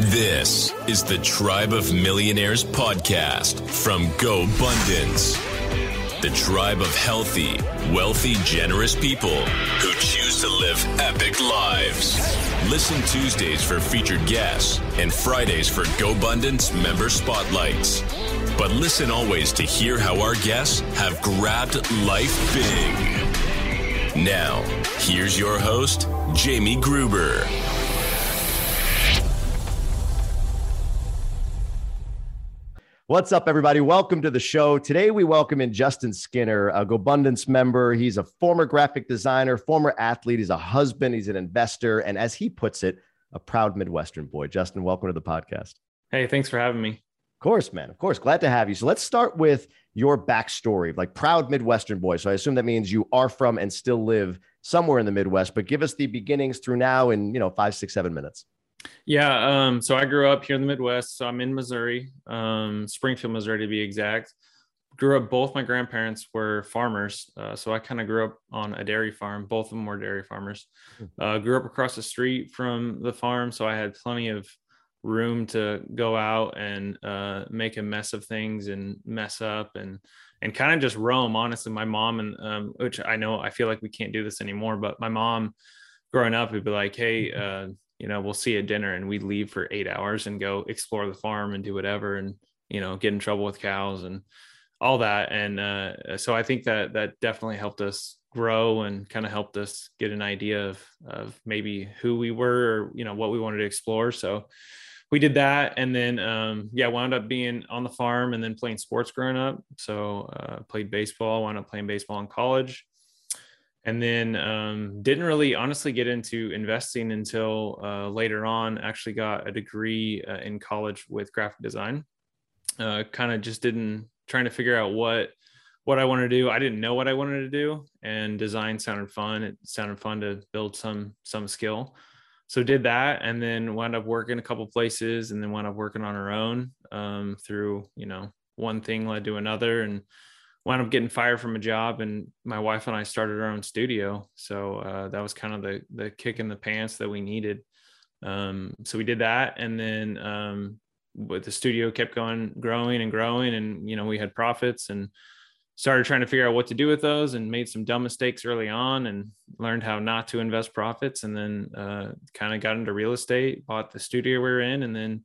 This is the Tribe of Millionaires podcast from Go GoBundance. The tribe of healthy, wealthy, generous people who choose to live epic lives. Listen Tuesdays for featured guests and Fridays for Go GoBundance member spotlights. But listen always to hear how our guests have grabbed life big. Now, here's your host, Jamie Gruber. What's up, everybody? Welcome to the show. Today, we welcome in Justin Skinner, a GoBundance member. He's a former graphic designer, former athlete. He's a husband. He's an investor. And as he puts it, a proud Midwestern boy. Justin, welcome to the podcast. Hey, thanks for having me. Of course, man. Of course. Glad to have you. So let's start with your backstory, like proud Midwestern boy. So I assume that means you are from and still live somewhere in the Midwest, but give us the beginnings through now in, you know, five, six, seven minutes. Yeah. Um, so I grew up here in the Midwest. So I'm in Missouri, um, Springfield, Missouri to be exact. Grew up, both my grandparents were farmers. Uh, so I kind of grew up on a dairy farm. Both of them were dairy farmers. Mm-hmm. Uh, grew up across the street from the farm. So I had plenty of room to go out and uh, make a mess of things and mess up and and kind of just roam honestly my mom and um, which i know i feel like we can't do this anymore but my mom growing up would be like hey uh, you know, we'll see at dinner and we'd leave for eight hours and go explore the farm and do whatever and, you know, get in trouble with cows and all that. And uh, so I think that that definitely helped us grow and kind of helped us get an idea of, of maybe who we were or, you know, what we wanted to explore. So we did that. And then, um, yeah, wound up being on the farm and then playing sports growing up. So uh, played baseball, wound up playing baseball in college and then um, didn't really honestly get into investing until uh, later on actually got a degree uh, in college with graphic design. Uh, kind of just didn't trying to figure out what what i wanted to do. I didn't know what i wanted to do and design sounded fun. It sounded fun to build some some skill. So did that and then wound up working a couple places and then wound up working on our own um, through you know one thing led to another and wound up getting fired from a job and my wife and I started our own studio. So uh, that was kind of the, the kick in the pants that we needed. Um, so we did that. And then, um, but the studio kept going, growing and growing. And, you know, we had profits and started trying to figure out what to do with those and made some dumb mistakes early on and learned how not to invest profits. And then uh, kind of got into real estate, bought the studio we were in, and then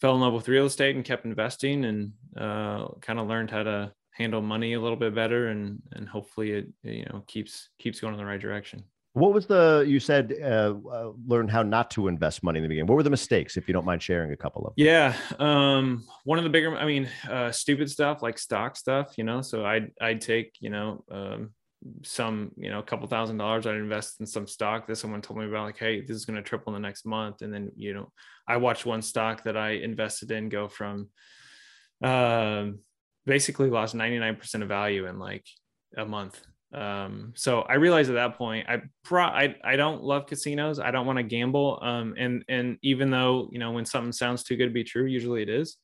fell in love with real estate and kept investing and uh, kind of learned how to handle money a little bit better and and hopefully it you know keeps keeps going in the right direction what was the you said uh, uh, learn how not to invest money in the beginning what were the mistakes if you don't mind sharing a couple of them? yeah um one of the bigger i mean uh stupid stuff like stock stuff you know so i'd i'd take you know um some you know a couple thousand dollars i'd invest in some stock that someone told me about like hey this is going to triple in the next month and then you know i watched one stock that i invested in go from um basically lost 99% of value in like a month. Um, so I realized at that point, I pro I, I don't love casinos. I don't want to gamble. Um, and, and even though, you know, when something sounds too good to be true, usually it is.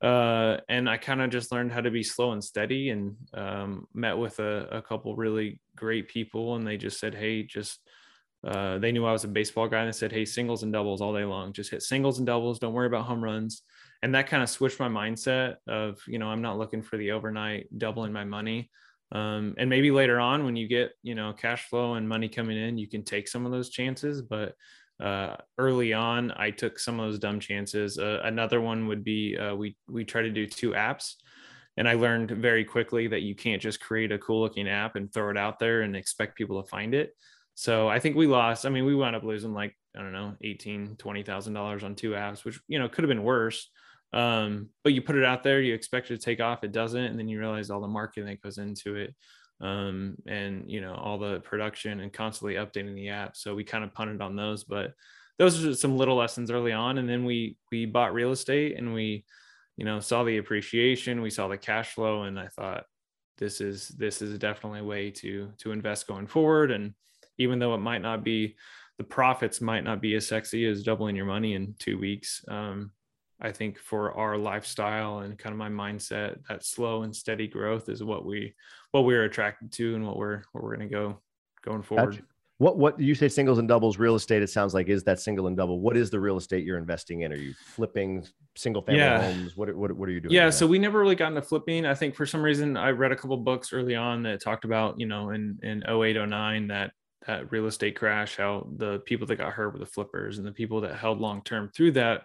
Uh, and I kind of just learned how to be slow and steady and, um, met with a, a couple really great people and they just said, Hey, just, uh, they knew I was a baseball guy and they said, Hey, singles and doubles all day long, just hit singles and doubles. Don't worry about home runs and that kind of switched my mindset of you know i'm not looking for the overnight doubling my money. Um, and maybe later on when you get you know cash flow and money coming in you can take some of those chances. But uh, early on i took some of those dumb chances. Uh, another one would be uh, we we try to do two apps and i learned very quickly that you can't just create a cool looking app and throw it out there and expect people to find it. So i think we lost i mean we wound up losing like i don't know 18 20000 dollars on two apps which you know could have been worse um, but you put it out there, you expect it to take off, it doesn't, and then you realize all the marketing that goes into it, um, and you know all the production and constantly updating the app. So we kind of punted on those, but those are some little lessons early on, and then we we bought real estate and we, you know, saw the appreciation, we saw the cash flow, and I thought this is this is definitely a way to to invest going forward. And even though it might not be the profits might not be as sexy as doubling your money in two weeks. Um, I think for our lifestyle and kind of my mindset, that slow and steady growth is what we what we're attracted to and what we're what we're going to go going forward. Gotcha. What what you say singles and doubles real estate? It sounds like is that single and double. What is the real estate you're investing in? Are you flipping single family Yeah. homes? What what what are you doing? yeah so we never really got into flipping i think for some reason i read a couple books early on that talked about you know in in 08 09 that that real estate crash how the people that got hurt were the flippers and the people that held long term through that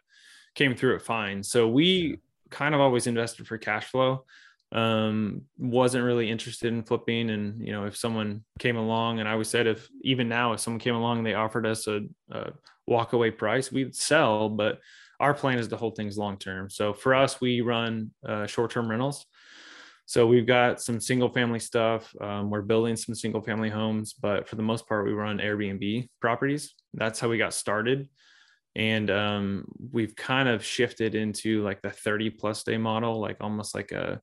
came through it fine so we kind of always invested for cash flow um wasn't really interested in flipping and you know if someone came along and i always said if even now if someone came along and they offered us a, a walk away price we'd sell but our plan is to hold things long term. So for us, we run uh, short term rentals. So we've got some single family stuff. Um, we're building some single family homes, but for the most part, we run Airbnb properties. That's how we got started. And um, we've kind of shifted into like the 30 plus day model, like almost like a,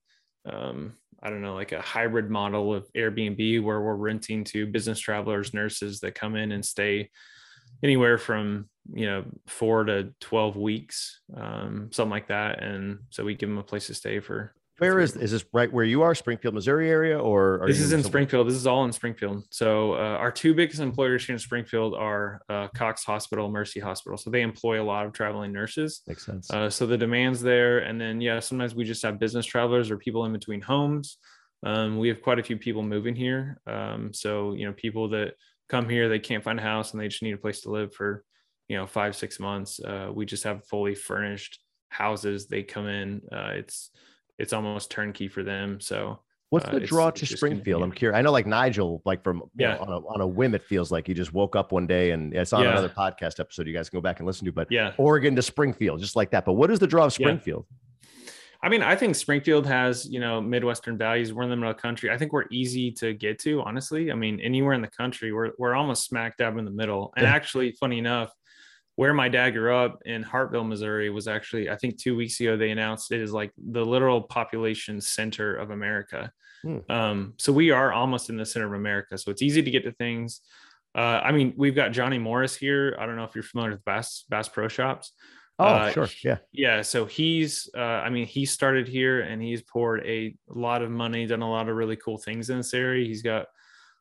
um, I don't know, like a hybrid model of Airbnb where we're renting to business travelers, nurses that come in and stay anywhere from you know four to 12 weeks um something like that. And so we give them a place to stay for where is is this right where you are, Springfield, Missouri area, or are this is in somewhere- springfield. This is all in springfield. So uh, our two biggest employers here in springfield are uh, cox hospital mercy hospital. So they employ a lot of traveling nurses. Makes sense. uh, so the demand's there. And then yeah sometimes we just have business travelers or people in between homes. Um, we have quite a few people moving here. Um, so you know people that come here they can't find a house and they just need a place to live for you know five six months. Uh, we just have fully furnished houses. They come in uh, it's it's almost turnkey for them so What's uh, the it's- draw it's to Springfield? I'm curious. I know, like Nigel, like from Yeah. know, on a on a whim, it feels like he just woke up one day and it's on Yeah. another podcast episode. You guys can go back and listen to. But yeah Oregon to Springfield, just like that. But what is the draw of Yeah. Springfield? I mean, I think Springfield has, you know, Midwestern values. We're in the middle of the country. I think we're easy to get to, honestly. I mean, anywhere in the country, we're, we're almost smack dab in the middle. And actually, funny enough, where my dad grew up in Hartville, Missouri, was actually, I think two weeks ago, they announced it is like the literal population center of America. Hmm. Um, so we are almost in the center of America. So it's easy to get to things. Uh, I mean, we've got Johnny Morris here. I don't know if you're familiar with Bass Bass Pro Shops. Oh, Uh, sure. Yeah. Yeah, so he's uh I mean he started here and he's poured a lot of money, done a lot of really cool things in this area. He's got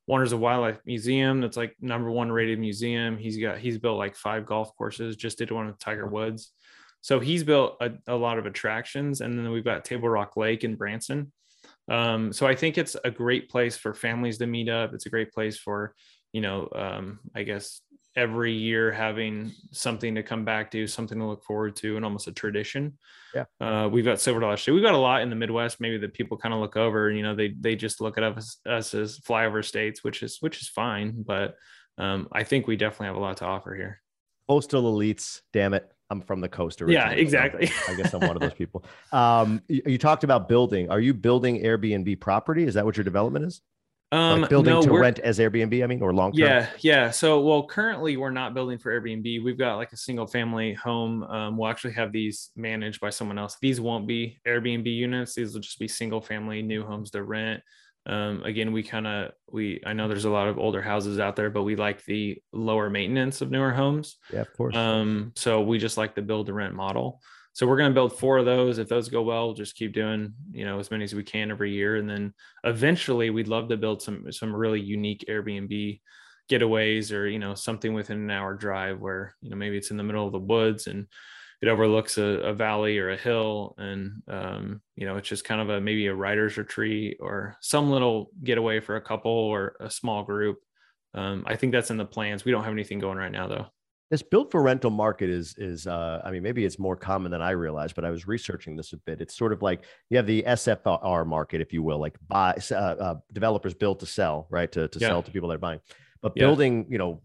Wonders of Wildlife Museum that's like number one rated museum. He's got he's built like five golf courses, just did one with Tiger Woods. So he's built a, a lot of attractions. And then we've got Table Rock Lake in Branson. Um, so I think it's a great place for families to meet up. It's a great place for, you know, um, I guess every year having something to come back to, something to look forward to, and almost a tradition. Yeah. Uh, we've got Silver Dollar State. We've got a lot in the Midwest, maybe that people kind of look over. You know, they they just look at us, us as flyover states, which is which is fine. But um, I think we definitely have a lot to offer here. Coastal elites. Damn it. I'm from the coast Yeah, originally. so exactly. I guess I'm one of those people. Um, you, you talked about building. Are you building Airbnb property? Is that what your development is? Um, like building no, to rent as Airbnb, I mean, or long term? Yeah, yeah. So, well, currently we're not building for Airbnb. We've got like a single family home. Um, we'll actually have these managed by someone else. These won't be Airbnb units. These will just be single family new homes to rent. Um, again, we kind of we I know there's a lot of older houses out there, but we like the lower maintenance of newer homes. Yeah, of course. Um, so we just like the build to rent model. So we're going to build four of those. If those go well, we'll just keep doing, you know, as many as we can every year. And then eventually we'd love to build some, some really unique Airbnb getaways or, you know, something within an hour drive where, you know, maybe it's in the middle of the woods and it overlooks a, a valley or a hill. And, um, you know, it's just kind of a, maybe a writer's retreat or some little getaway for a couple or a small group. Um, I think that's in the plans. We don't have anything going right now though. This built for rental market is is uh i mean maybe it's more common than i realized but i was researching this a bit it's sort of like you have the sfr market if you will like buy uh, uh, developers build to sell right to, to Yeah. sell to people that are buying but Yeah. building you know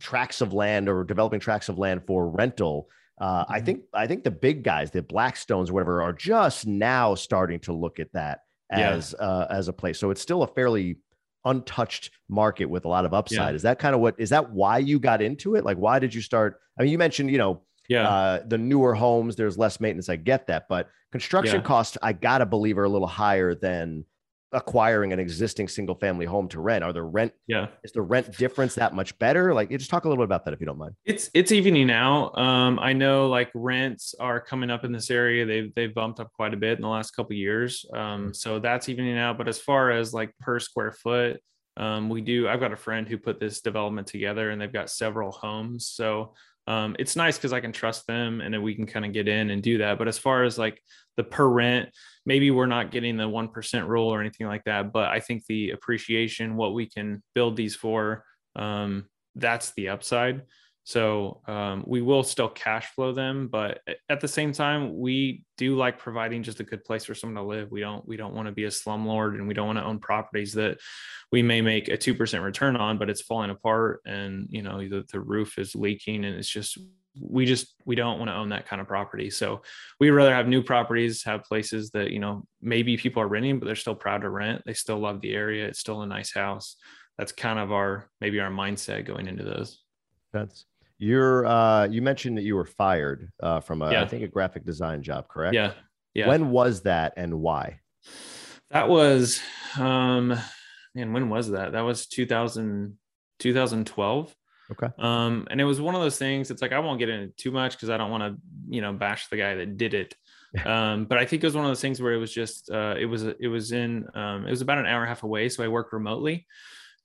tracts of land or developing tracts of land for rental uh, I Mhm. think I think the big guys, the Blackstones, or whatever, are just now starting to look at that Yeah. as uh, as a place. So it's still a fairly untouched market with a lot of upside. Yeah. Is that kind of what is that why you got into it? Like why did you start? I mean, you mentioned, you know, Yeah. uh, the newer homes, there's less maintenance. I get that, but construction Yeah. costs, I gotta believe, are a little higher than acquiring an existing single family home to rent. Are the rent yeah. is the rent difference that much better? Like, just talk a little bit about that if you don't mind. It's it's evening out. Um, I know like rents are coming up in this area. They've they've bumped up quite a bit in the last couple of years. Um, so that's evening out. But as far as like per square foot, Um, we do. I've got a friend who put this development together, and they've got several homes. So um, it's nice because I can trust them, and then we can kind of get in and do that. But as far as like the per rent, maybe we're not getting the one percent rule or anything like that. But I think the appreciation, what we can build these for, um, that's the upside. So um, we will still cash flow them, but at the same time, we do like providing just a good place for someone to live. We don't we don't want to be a slumlord, and we don't want to own properties that we may make a two percent return on, but it's falling apart, and you know the, the roof is leaking, and it's just we just we don't want to own that kind of property. So we'd rather have new properties, have places that you know maybe people are renting, but they're still proud to rent. They still love the area. It's still a nice house. That's kind of our maybe our mindset going into those. That's you're uh, you mentioned that you were fired uh, from a, Yeah. I think a graphic design job, correct? Yeah, yeah. When was that and why? That was, um, man, when was that? That was 2000, 2012. Okay. Um, and it was one of those things. It's like I won't get into too much because I don't want to, you know, bash the guy that did it. Um, but I think it was one of those things where it was just, uh, it was, it was in, um, it was about an hour and a half away. So I worked remotely,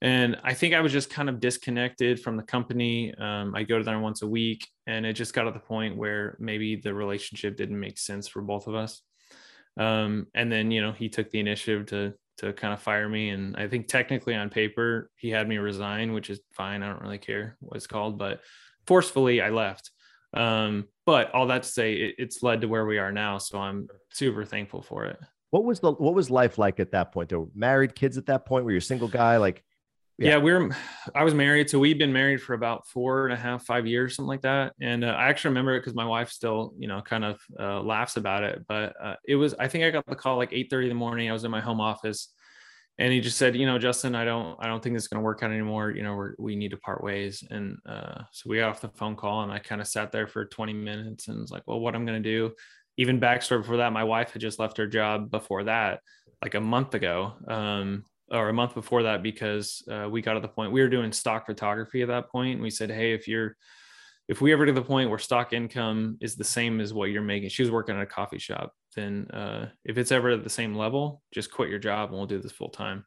and I think I was just kind of disconnected from the company. Um, I go to there once a week, and it just got to the point where maybe the relationship didn't make sense for both of us. Um, and then you know he took the initiative to to kind of fire me, and I think technically on paper he had me resign, which is fine. I don't really care what it's called, but forcefully I left. Um, but all that to say, it, it's led to where we are now, so I'm super thankful for it. What was the what was life like at that point? There were married kids at that point? Were you a single guy? Like Yeah. Yeah. we're I was married, so we've been married for about four and a half, five years, something like that. And uh, I actually remember it because my wife still, you know, kind of uh, laughs about it. But uh, it was, I think I got the call like eight thirty in the morning. I was in my home office, and he just said, you know, Justin, I don't, I don't think this is going to work out anymore. You know, we're, we need to part ways. And uh, so we got off the phone call, and I kind of sat there for twenty minutes and was like, well, what am I'm going to do. Even backstory before that, my wife had just left her job before that, like a month ago. Um, or a month before that because uh, we got to the point we were doing stock photography at that point and we said hey if you're if we ever get to the point where stock income is the same as what you're making she was working at a coffee shop then uh, if it's ever at the same level just quit your job and we'll do this full time.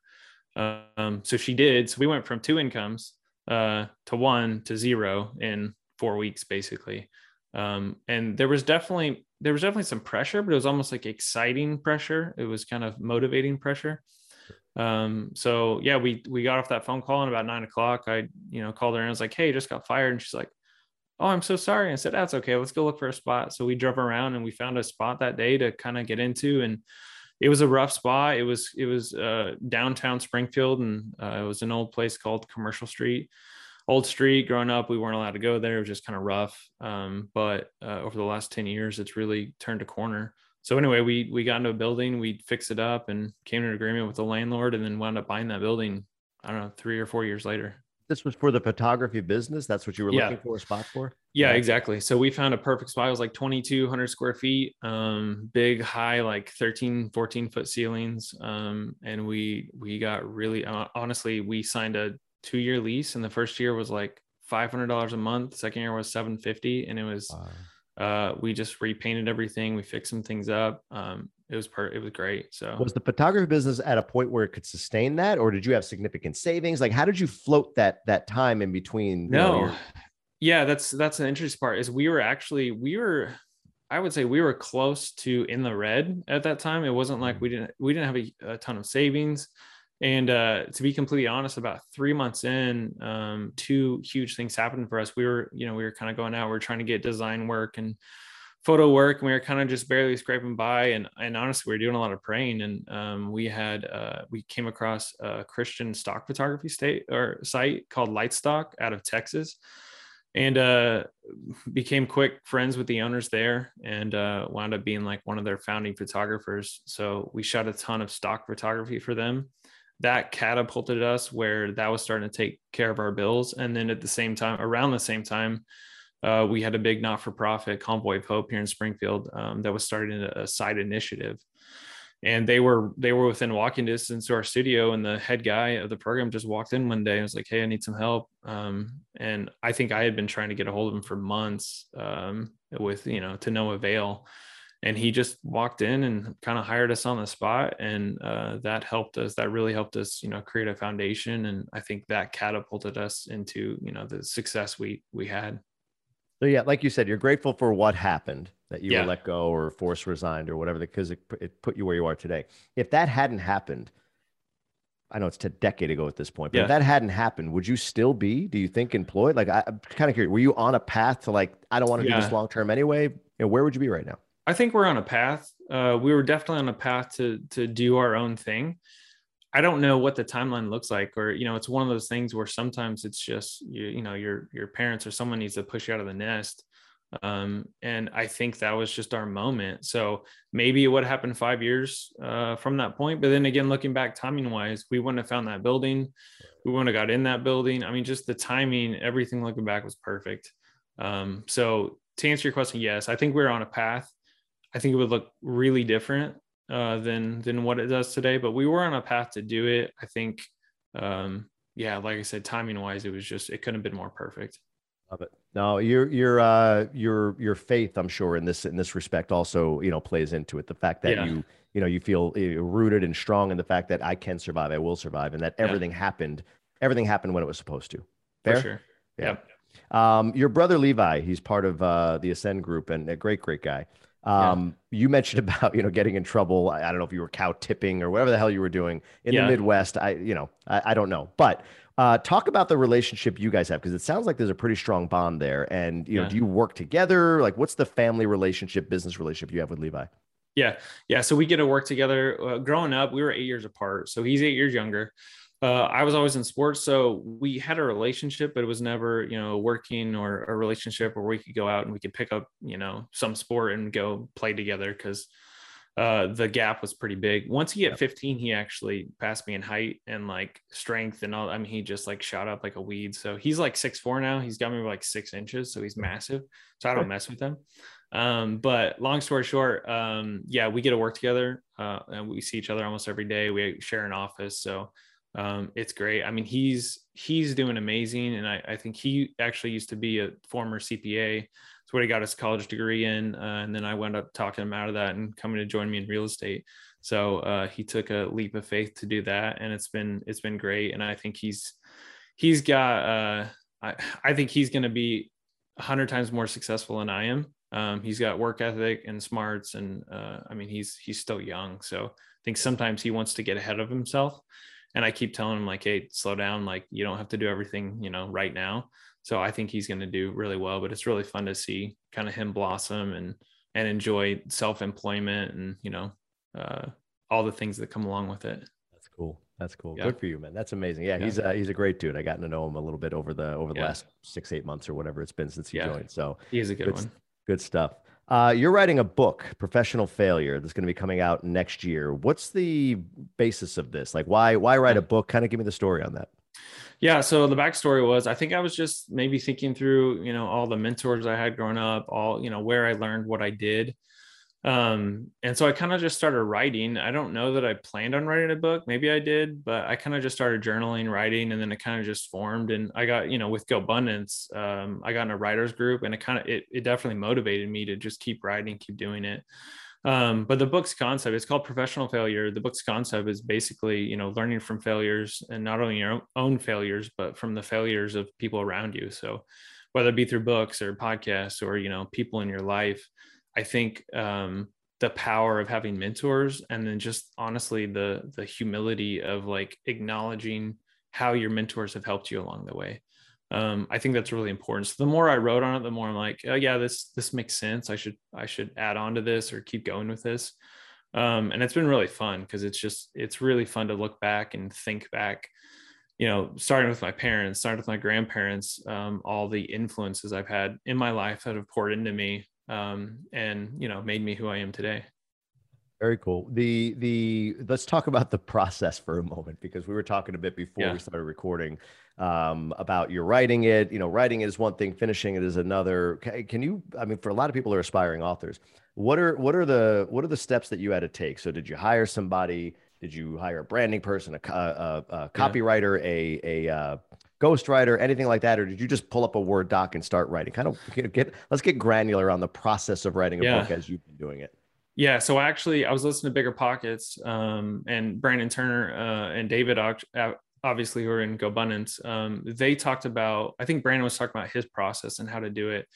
Um, so she did. So we went from two incomes uh, to one to zero in four weeks basically. Um, and there was definitely there was definitely some pressure but it was almost like exciting pressure. It was kind of motivating pressure um, so yeah, we we got off that phone call and about nine o'clock, I you know called her and I was like, "Hey, just got fired," and she's like, "Oh, I'm so sorry." I said, "That's okay. Let's go look for a spot." So we drove around and we found a spot that day to kind of get into, and it was a rough spot. It was it was uh, downtown Springfield, and uh, it was an old place called Commercial Street. Old street. Growing up, we weren't allowed to go there. It was just kind of rough. Um, but uh, over the last ten years, it's really turned a corner so anyway, we we got into a building, we fixed it up and came to an agreement with the landlord and then wound up buying that building, I don't know, three or four years later. this was for the photography business. That's what you were Yeah. looking for a spot for? Yeah, Yeah. exactly. So we found a perfect spot. It was like 2,200 square feet, um, big, high, like 13, 14 foot ceilings. Um, and we, we got really, uh, honestly, we signed a two year lease and the first year was like $500 a month. Second year was 750 and it was, Wow. Uh, we just repainted everything. We fixed some things up. Um, it was per, it was great. So Was the photography business at a point where it could sustain that, or did you have significant savings? Like, how did you float that that time in between? you know, no your- yeah that's that's an interesting part is we were actually we were i would say we were close to in the red at that time it wasn't like we didn't we didn't have a, a ton of savings and uh, to be completely honest about three months in um, two huge things happened for us. We were you know we were kind of going out we are trying to get design work and photo work and we were kind of just barely scraping by and and honestly we were doing a lot of praying. And um, we had uh, we came across a christian stock photography state or site called lightstock out of texas and uh, became quick friends with the owners there and uh, wound up being like one of their founding photographers. So we shot a ton of stock photography for them that catapulted us where that was starting to take care of our bills. And then at the same time around the same time uh, we had a big not-for-profit convoy of hope here in springfield um, that was starting a, a side initiative. And they were they were within walking distance to our studio and the head guy of the program just walked in one day and was like hey i need some help. Um, and i think i had been trying to get a hold of him for months um, with you know to no avail and he just walked in and kind of hired us on the spot and uh, that helped us that really helped us you know create a foundation and i think that catapulted us into you know the success we we had so yeah like you said you're grateful for what happened that you yeah. were let go or forced resigned or whatever because it, it put you where you are today if that hadn't happened I know it's a decade ago at this point, but yeah. if that hadn't happened, would you still be, do you think, employed? Like, I, am kind of curious. Were you on a path to like, I don't want to yeah. do this long term anyway? You know, where would you be right now? I think we're on a path. Uh, we were definitely on a path to to do our own thing. I don't know what the timeline looks like, or you know, it's one of those things where sometimes it's just you, you know your your parents or someone needs to push you out of the nest. Um, and I think that was just our moment. So maybe it would happen five years uh, from that point. But then again, looking back timing wise, we wouldn't have found that building. We wouldn't have got in that building. I mean, just the timing, everything looking back was perfect. Um, so to answer your question, yes, I think we're on a path I think it would look really different uh, than than what it does today. But we were on a path to do it. I think, um, yeah, like I said, timing wise, it was just it couldn't have been more perfect. Love it. No, your your uh, your your faith, I'm sure, in this in this respect, also you know plays into it. The fact that yeah. you you know you feel rooted and strong in the fact that I can survive, I will survive, and that everything yeah. happened, everything happened when it was supposed to. Fair? For sure. Yeah. Um, your brother Levi, he's part of uh, the Ascend group and a great, great guy. Um, yeah. You mentioned about you know getting in trouble. I, I, don't know if you were cow tipping or whatever the hell you were doing in yeah. the Midwest. I you know I, I don't know, but uh, talk about the relationship you guys have because it sounds like there's a pretty strong bond there. And you know, yeah. do you work together? Like, what's the family relationship, business relationship you have with Levi? Yeah, yeah. So we get to work together. Uh, growing up, we were eight years apart. So he's eight years younger uh, I was always in sports, so we had a relationship, but it was never, you know, working or a relationship where we could go out and we could pick up, you know, some sport and go play together because uh, the gap was pretty big. Once he hit 15, he actually passed me in height and like strength and all. I mean, he just like shot up like a weed. So he's like six four now. He's got me like six inches, so he's massive. So I don't mess with him. Um, but long story short, um, yeah, we get to work together uh, and we see each other almost every day. We share an office, so um, it's great. I mean, he's he's doing amazing, and I, I think he actually used to be a former CPA. That's what he got his college degree in, uh, and then I wound up talking him out of that and coming to join me in real estate. So uh, he took a leap of faith to do that, and it's been it's been great. And I think he's he's got uh, I, I think he's going to be a hundred times more successful than I am. Um, he's got work ethic and smarts, and uh, I mean he's he's still young, so I think sometimes he wants to get ahead of himself and I keep telling him like, hey, slow down. Like you don't have to do everything, you know, right now. So I think he's going to do really well. But it's really fun to see kind of him blossom and and enjoy self employment and you know uh, all the things that come along with it. That's cool. That's cool. Yeah. Good for you, man. That's amazing. Yeah, yeah, he's a, he's a great dude. I gotten to know him a little bit over the over the yeah. last six eight months or whatever it's been since he joined. So he's a good, good one. Good stuff. Uh, you're writing a book, Professional Failure, that's going to be coming out next year. What's the basis of this? Like, why why write a book? Kind of give me the story on that. Yeah, so the backstory was I think I was just maybe thinking through, you know, all the mentors I had growing up, all you know, where I learned what I did, um and so i kind of just started writing. I don't know that i planned on writing a book. Maybe i did but i kind of just started journaling writing and then it kind of just formed and i got you know with GoBundance um i got in a writers group and it kind of it, it definitely motivated me to just keep writing keep doing it. Um but the book's concept it's called professional failure. The book's concept is basically you know learning from failures and not only your own failures but from the failures of people around you. So whether it be through books or podcasts or you know people in your life I think um, the power of having mentors and then just honestly the the humility of like acknowledging how your mentors have helped you along the way. Um, I think that's really important. So the more I wrote on it, the more I'm like, oh yeah, this this makes sense. I should I should add on to this or keep going with this. Um, and it's been really fun because it's just it's really fun to look back and think back you know, starting with my parents, starting with my grandparents, um, all the influences I've had in my life that have poured into me, um, and you know made me who I am today. Very cool. The the let's talk about the process for a moment because we were talking a bit before yeah. we started recording um, about your writing it. You know, writing is one thing, finishing it is another. Can, you? I mean, for a lot of people who are aspiring authors, what are what are the what are the steps that you had to take? So, did you hire somebody? Did you hire a branding person, a, a, a copywriter, yeah. a a uh, ghostwriter, anything like that, or did you just pull up a Word doc and start writing? Kind of get, get let's get granular on the process of writing a yeah. book as you've been doing it. Yeah, so actually, I was listening to Bigger Pockets, um, and Brandon Turner uh, and David, obviously, who are in GoBundance. Um, they talked about. I think Brandon was talking about his process and how to do it,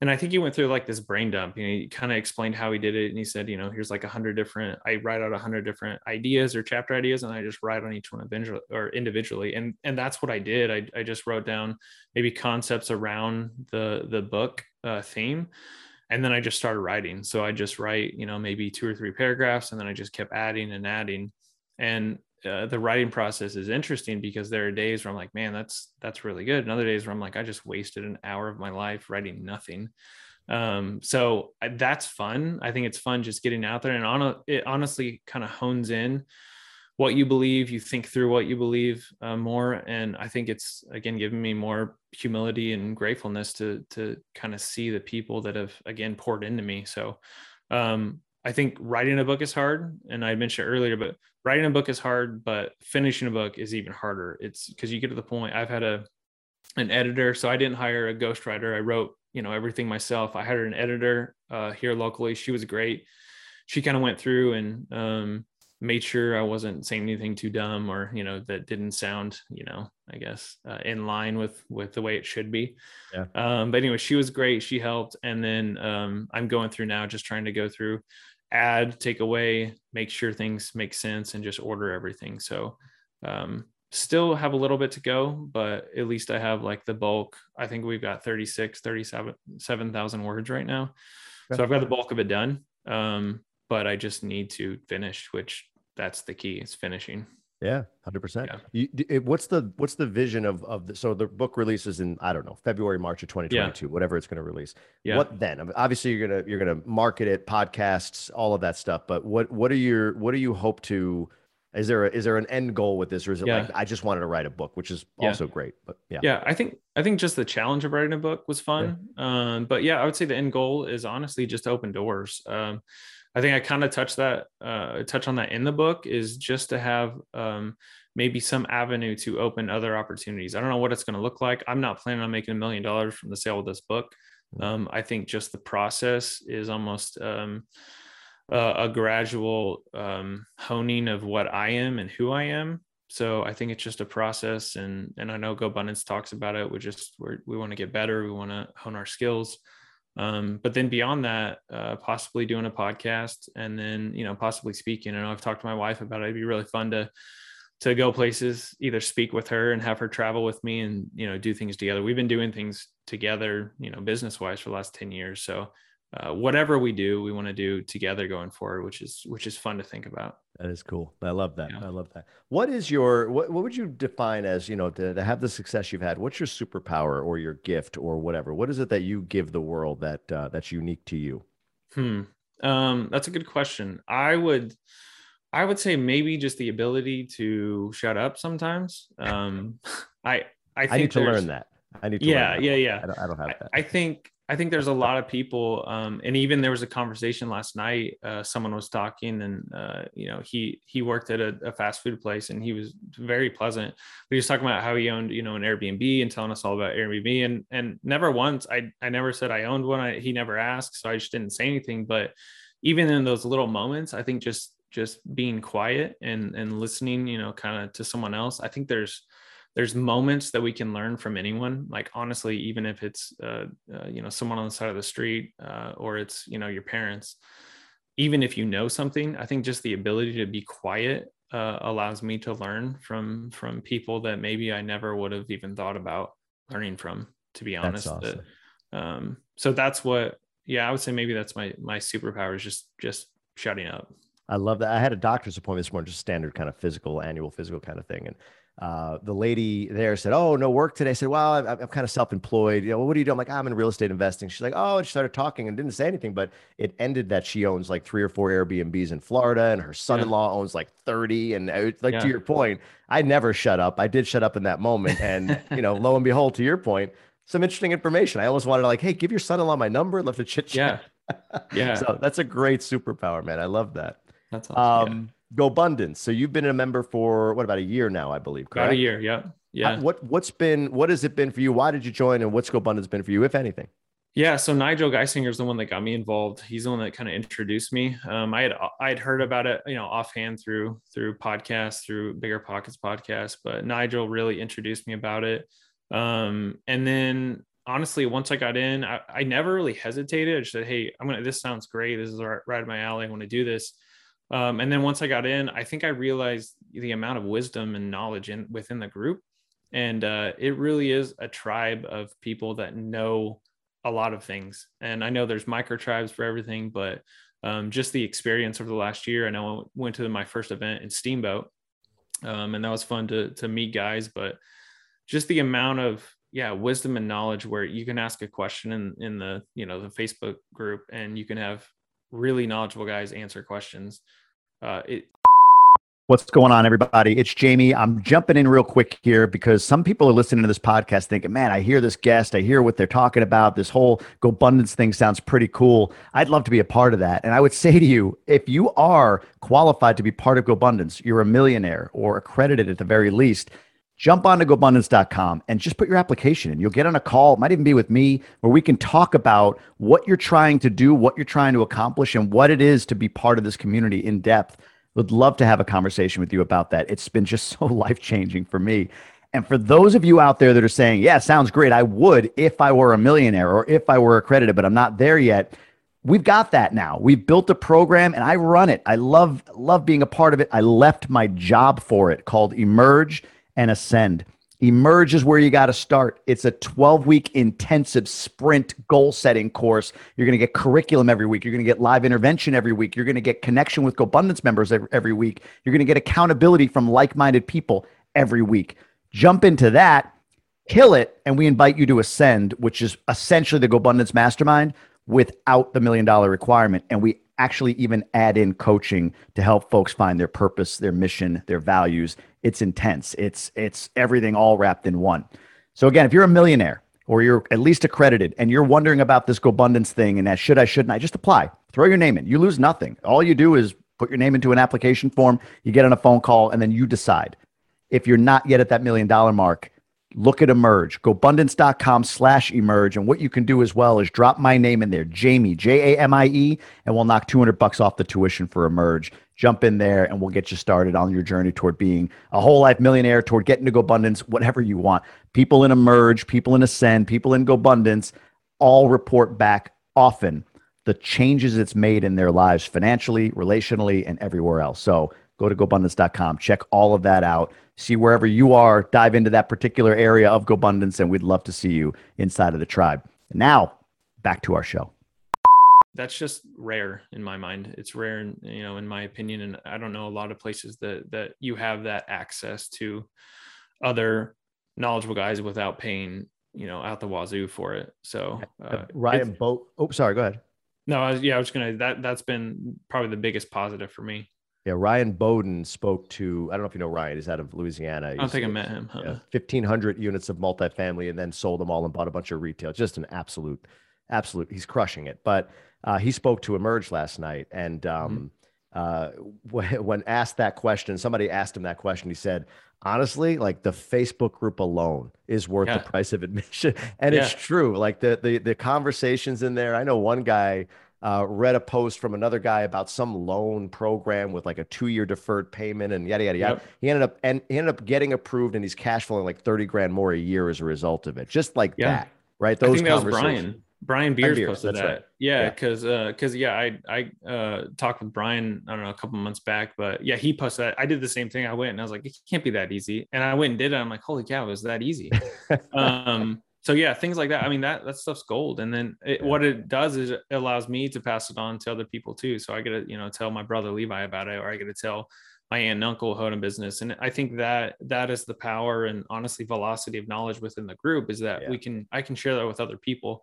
and I think he went through like this brain dump. You know, he kind of explained how he did it, and he said, you know, here's like a hundred different. I write out a hundred different ideas or chapter ideas, and I just write on each one individually or individually, and and that's what I did. I I just wrote down maybe concepts around the the book uh, theme, and then I just started writing. So I just write, you know, maybe two or three paragraphs, and then I just kept adding and adding, and uh, the writing process is interesting because there are days where I'm like, man, that's that's really good. And other days where I'm like, I just wasted an hour of my life writing nothing. Um, so that's fun. I think it's fun just getting out there and on it honestly kind of hones in what you believe. You think through what you believe uh, more, and I think it's again giving me more humility and gratefulness to to kind of see the people that have again poured into me. So um, I think writing a book is hard, and I mentioned earlier, but writing a book is hard, but finishing a book is even harder. It's because you get to the point. I've had a an editor, so I didn't hire a ghostwriter. I wrote you know everything myself. I hired an editor uh, here locally. She was great. She kind of went through and um, made sure I wasn't saying anything too dumb or you know that didn't sound you know I guess uh, in line with with the way it should be. Yeah. Um, but anyway, she was great. She helped, and then um, I'm going through now, just trying to go through, add, take away, make sure things make sense, and just order everything. So. Um, still have a little bit to go but at least i have like the bulk i think we've got 36 37 7000 words right now so i've got the bulk of it done um but I just need to finish, which that's the key is finishing. Yeah, hundred percent. What's the what's the vision of of the, so the book releases in I don't know February March of twenty twenty two whatever it's going to release. Yeah. What then? Obviously, you're gonna you're gonna market it, podcasts, all of that stuff. But what what are your what do you hope to? Is there a, is there an end goal with this, or is it yeah. like I just wanted to write a book, which is yeah. also great? But yeah, yeah, I think I think just the challenge of writing a book was fun. Um, but yeah, I would say the end goal is honestly just open doors. Um, I think I kind of touch that, uh, touch on that in the book is just to have um, maybe some avenue to open other opportunities. I don't know what it's going to look like. I'm not planning on making a million dollars from the sale of this book. Mm. Um, I think just the process is almost um, uh, a gradual um, honing of what I am and who I am. So I think it's just a process, and and I know GoBundance talks about it. We just we're, we want to get better. We want to hone our skills. Um, but then beyond that, uh, possibly doing a podcast and then, you know, possibly speaking. I know I've talked to my wife about it. It'd be really fun to, to go places, either speak with her and have her travel with me and, you know, do things together. We've been doing things together, you know, business wise for the last 10 years. So uh, whatever we do, we want to do together going forward, which is, which is fun to think about. That is cool. I love that. Yeah. I love that. What is your what what would you define as, you know, to, to have the success you've had? What's your superpower or your gift or whatever? What is it that you give the world that uh, that's unique to you? Hmm. Um, that's a good question. I would I would say maybe just the ability to shut up sometimes. Um I I, I need to learn that. I need to yeah, yeah, yeah. I don't, I don't have that. I, I think I think there's a lot of people, um, and even there was a conversation last night. Uh, someone was talking, and uh, you know, he he worked at a, a, fast food place, and he was very pleasant. He was talking about how he owned, you know, an Airbnb and telling us all about Airbnb, and and never once I I never said I owned one. I, he never asked, so I just didn't say anything. But even in those little moments, I think just just being quiet and and listening, you know, kind of to someone else. I think there's there's moments that we can learn from anyone. Like honestly even if it's uh, uh, you know someone on the side of the street uh, or it's you know your parents even if you know something i think just the ability to be quiet uh, allows me to learn from from people that maybe i never would have even thought about learning from to be honest. That's awesome. um, so that's what yeah i would say maybe that's my my superpower is just just shutting up I love that. I had a doctor's appointment this morning, just standard kind of physical, annual physical kind of thing. And uh, the lady there said, "Oh, no work today." I said, "Well, I'm, I'm kind of self-employed. You know, what do you do?" I'm like, "I'm in real estate investing." She's like, "Oh," and she started talking and didn't say anything, but it ended that she owns like three or four Airbnbs in Florida, and her son-in-law yeah. owns like 30. And uh, like yeah. to your point, I never shut up. I did shut up in that moment, and you know, lo and behold, to your point, some interesting information. I almost wanted to like, hey, give your son-in-law my number. Love to chit chat. Yeah, yeah. so that's a great superpower, man. I love that. That's awesome. Um, GoBundance. So you've been a member for what about a year now, I believe. Correct? About a year, yeah, yeah. How, what what's been what has it been for you? Why did you join, and what's Go GoBundance been for you, if anything? Yeah, so Nigel Geisinger is the one that got me involved. He's the one that kind of introduced me. Um, I had I had heard about it, you know, offhand through through podcasts, through Bigger Pockets podcast, but Nigel really introduced me about it. Um, and then honestly, once I got in, I, I never really hesitated. I just said, "Hey, I'm gonna. This sounds great. This is right, right up my alley. I want to do this." Um, and then once I got in, I think I realized the amount of wisdom and knowledge in within the group, and uh, it really is a tribe of people that know a lot of things. And I know there's micro tribes for everything, but um, just the experience over the last year. I know I went to my first event in Steamboat, um, and that was fun to to meet guys. But just the amount of yeah wisdom and knowledge where you can ask a question in in the you know the Facebook group, and you can have really knowledgeable guys answer questions. Uh, it What's going on, everybody? It's Jamie. I'm jumping in real quick here because some people are listening to this podcast thinking, man, I hear this guest, I hear what they're talking about. This whole GoBundance thing sounds pretty cool. I'd love to be a part of that. And I would say to you, if you are qualified to be part of GoBundance, you're a millionaire or accredited at the very least, jump on to gobundance.com and just put your application in. You'll get on a call, it might even be with me, where we can talk about what you're trying to do, what you're trying to accomplish, and what it is to be part of this community in depth. Would love to have a conversation with you about that. It's been just so life changing for me. And for those of you out there that are saying, yeah, sounds great, I would if I were a millionaire or if I were accredited, but I'm not there yet. We've got that now. We've built a program and I run it. I love love being a part of it. I left my job for it called Emerge and Ascend. Emerge is where you got to start. It's a 12 week intensive sprint goal setting course. You're going to get curriculum every week. You're going to get live intervention every week. You're going to get connection with GoBundance members every, week. You're going to get accountability from like minded people every week. Jump into that, kill it, and we invite you to Ascend, which is essentially the GoBundance mastermind without the million dollar requirement. And we actually even add in coaching to help folks find their purpose, their mission, their values. It's intense. It's it's everything all wrapped in one. So again, if you're a millionaire or you're at least accredited and you're wondering about this GoBundance thing and that should I shouldn't I just apply. Throw your name in. You lose nothing. All you do is put your name into an application form, you get on a phone call and then you decide. If you're not yet at that million dollar mark, look at emerge gobundance.com slash emerge and what you can do as well is drop my name in there jamie j-a-m-i-e and we'll knock 200 bucks off the tuition for emerge jump in there and we'll get you started on your journey toward being a whole life millionaire toward getting to GoBundance, whatever you want people in emerge people in ascend people in GoBundance all report back often the changes it's made in their lives financially relationally and everywhere else so go to gobundance.com check all of that out see wherever you are, dive into that particular area of GoBundance, and we'd love to see you inside of the tribe. Now, back to our show. That's just rare in my mind. It's rare, in, you know, in my opinion, and I don't know a lot of places that that you have that access to other knowledgeable guys without paying, you know, out the wazoo for it. So uh, Ryan Boat. Oh, sorry. Go ahead. No, I was, yeah, I was gonna. That that's been probably the biggest positive for me. Yeah, Ryan Bowden spoke to, I don't know if you know Ryan, he's out of Louisiana. I don't think I met him. Huh? Yeah, 1,500 units of multifamily and then sold them all and bought a bunch of retail. Just an absolute, absolute, he's crushing it. But uh, he spoke to Emerge last night. And um, mm-hmm. uh, when asked that question, somebody asked him that question. He said, honestly, like the Facebook group alone is worth yeah. the price of admission. And yeah. it's true. Like the, the, the conversations in there, I know one guy, uh, read a post from another guy about some loan program with like a two-year deferred payment and yada yada yada. Yep. He ended up and he ended up getting approved, and he's cash flowing like thirty grand more a year as a result of it. Just like yeah. that, right? Those I think that was Brian. Brian Beers, Beers posted that. Right. Yeah, because yeah. because uh, yeah, I I uh, talked with Brian I don't know a couple months back, but yeah, he posted that. I did the same thing. I went and I was like, it can't be that easy, and I went and did it. I'm like, holy cow, it was that easy. um, so yeah things like that i mean that that stuff's gold and then it, yeah. what it does is it allows me to pass it on to other people too so i get to you know tell my brother levi about it or i get to tell my aunt and uncle a business and i think that that is the power and honestly velocity of knowledge within the group is that yeah. we can i can share that with other people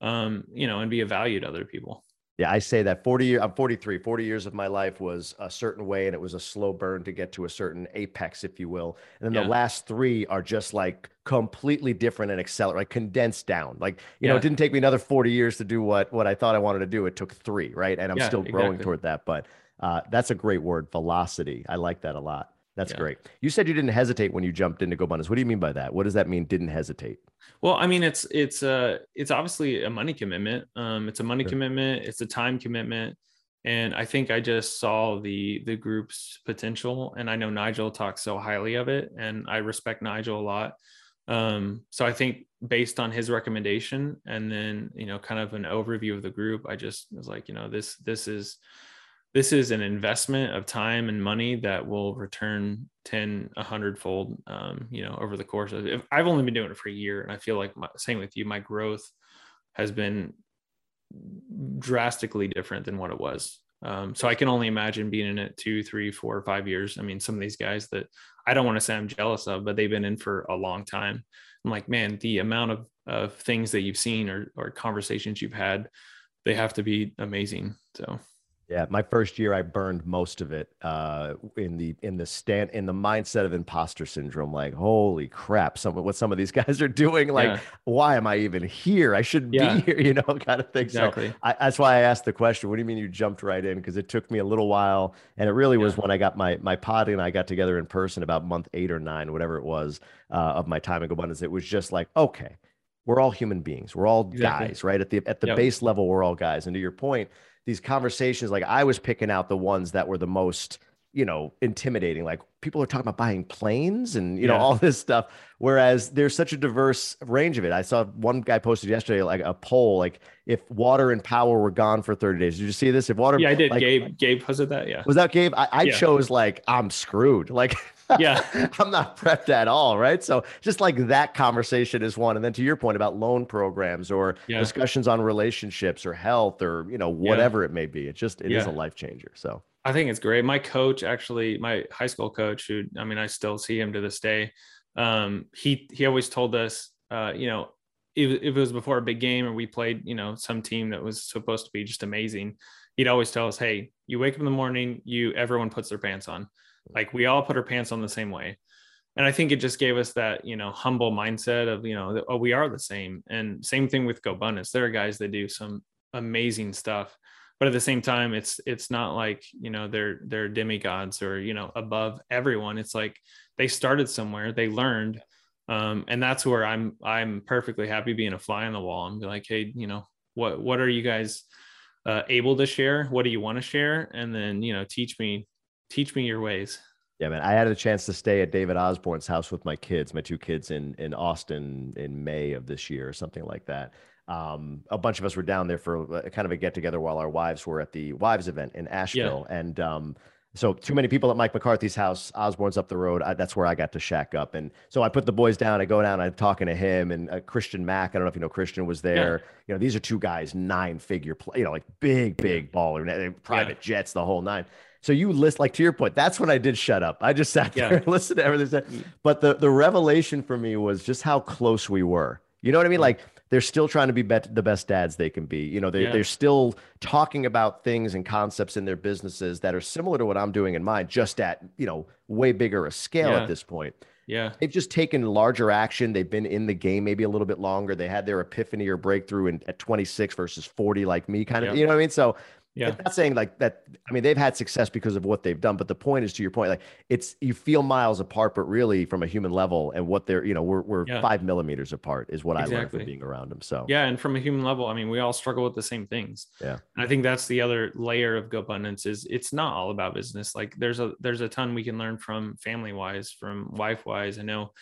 um you know and be of value to other people yeah, I say that 40 years, I'm 43, 40 years of my life was a certain way and it was a slow burn to get to a certain apex, if you will. And then yeah. the last three are just like completely different and accelerate, like condensed down. Like, you yeah. know, it didn't take me another 40 years to do what, what I thought I wanted to do. It took three, right? And I'm yeah, still growing exactly. toward that. But uh, that's a great word, velocity. I like that a lot. That's great. You said you didn't hesitate when you jumped into GoBundance. What do you mean by that? What does that mean? Didn't hesitate? Well, I mean, it's it's uh it's obviously a money commitment. Um, it's a money commitment. It's a time commitment, and I think I just saw the the group's potential. And I know Nigel talks so highly of it, and I respect Nigel a lot. Um, so I think based on his recommendation, and then you know, kind of an overview of the group, I just was like, you know, this this is this is an investment of time and money that will return 10 100 fold um, you know over the course of if i've only been doing it for a year and i feel like my, same with you my growth has been drastically different than what it was. Um, so i can only imagine being in it two three four five years. I mean some of these guys that i don't want to say i'm jealous of but they've been in for a long time. I'm like man the amount of, of things that you've seen or, or conversations you've had they have to be amazing. So yeah, my first year I burned most of it uh, in the in the stand in the mindset of imposter syndrome. Like, holy crap, some what some of these guys are doing. Like, yeah. why am I even here? I shouldn't yeah. be here, you know, kind of thing. Exactly. So I, that's why I asked the question. What do you mean you jumped right in? Because it took me a little while, and it really yeah. was when I got my my pod and I got together in person about month eight or nine, whatever it was, uh, of my time in GoBundance. It was just like, okay, we're all human beings. We're all exactly. guys, right? At the at the yep. base level, we're all guys. And to your point these conversations like i was picking out the ones that were the most you know intimidating like people are talking about buying planes and you yeah. know all this stuff whereas there's such a diverse range of it. I saw one guy posted yesterday like a poll like if water and power were gone for 30 days. Did you see this? If water yeah i did. like, gabe gabe posted that? Yeah. Was that gabe? I, I yeah. chose like i'm screwed. Like yeah. I'm not prepped at all right? So just like that conversation is one. And then to your point about loan programs or yeah. discussions on relationships or health or you know whatever it may be it just it is a life changer so I think it's great. My coach, actually, my high school coach, who I mean, I still see him to this day. Um, he he always told us, uh, you know, if, if, it was before a big game or we played, you know, some team that was supposed to be just amazing, he'd always tell us, "Hey, you wake up in the morning, you everyone puts their pants on, like we all put our pants on the same way." And I think it just gave us that, you know, humble mindset of, you know, oh, we are the same. And same thing with GoBundance. There are guys that do some amazing stuff but at the same time it's it's not like you know they're they're demigods or you know above everyone. It's like they started somewhere they learned um, and that's where i'm i'm perfectly happy being a fly on the wall. And be like hey you know what what are you guys uh, able to share? What do you want to share? And then you know teach me teach me your ways. Yeah, man. I had a chance to stay at David Osborne's house with my kids, my two kids in in Austin in May of this year, or something like that um, a bunch of us were down there for a, kind of a get together while our wives were at the wives event in Asheville. Yeah. And um, so too many people at Mike McCarthy's house. Osborne's up the road. I, that's where I got to shack up. And so I put the boys down. I go down. I'm talking to him and uh, Christian Mack. I don't know if you know Christian was there. Yeah. You know, these are two guys, nine figure play. You know, like big, big baller, private yeah. jets, the whole nine. So you list like to your point. That's when I did shut up. I just sat there and listened to everything. Mm. But the the revelation for me was just how close we were. You know what I mean? Like they're still trying to be bet- the best dads they can be. You know, they, yeah. they're still talking about things and concepts in their businesses that are similar to what I'm doing in mine, just at, you know, way bigger a scale yeah. at this point. Yeah. They've just taken larger action. They've been in the game maybe a little bit longer. They had their epiphany or breakthrough in, at 26 versus 40, like me, kind of, yeah. you know what I mean? So yeah. not saying like that. I mean, they've had success because of what they've done, but the point is to your point, like it's you feel miles apart, but really from a human level and what they're, you know, we're we're yeah. five millimeters apart is what exactly. I learned from being around them. So yeah, and from a human level, I mean, we all struggle with the same things. Yeah. And I think that's the other layer of GoBundance is it's not all about business. Like there's a there's a ton we can learn from family wise, from wife wise. I know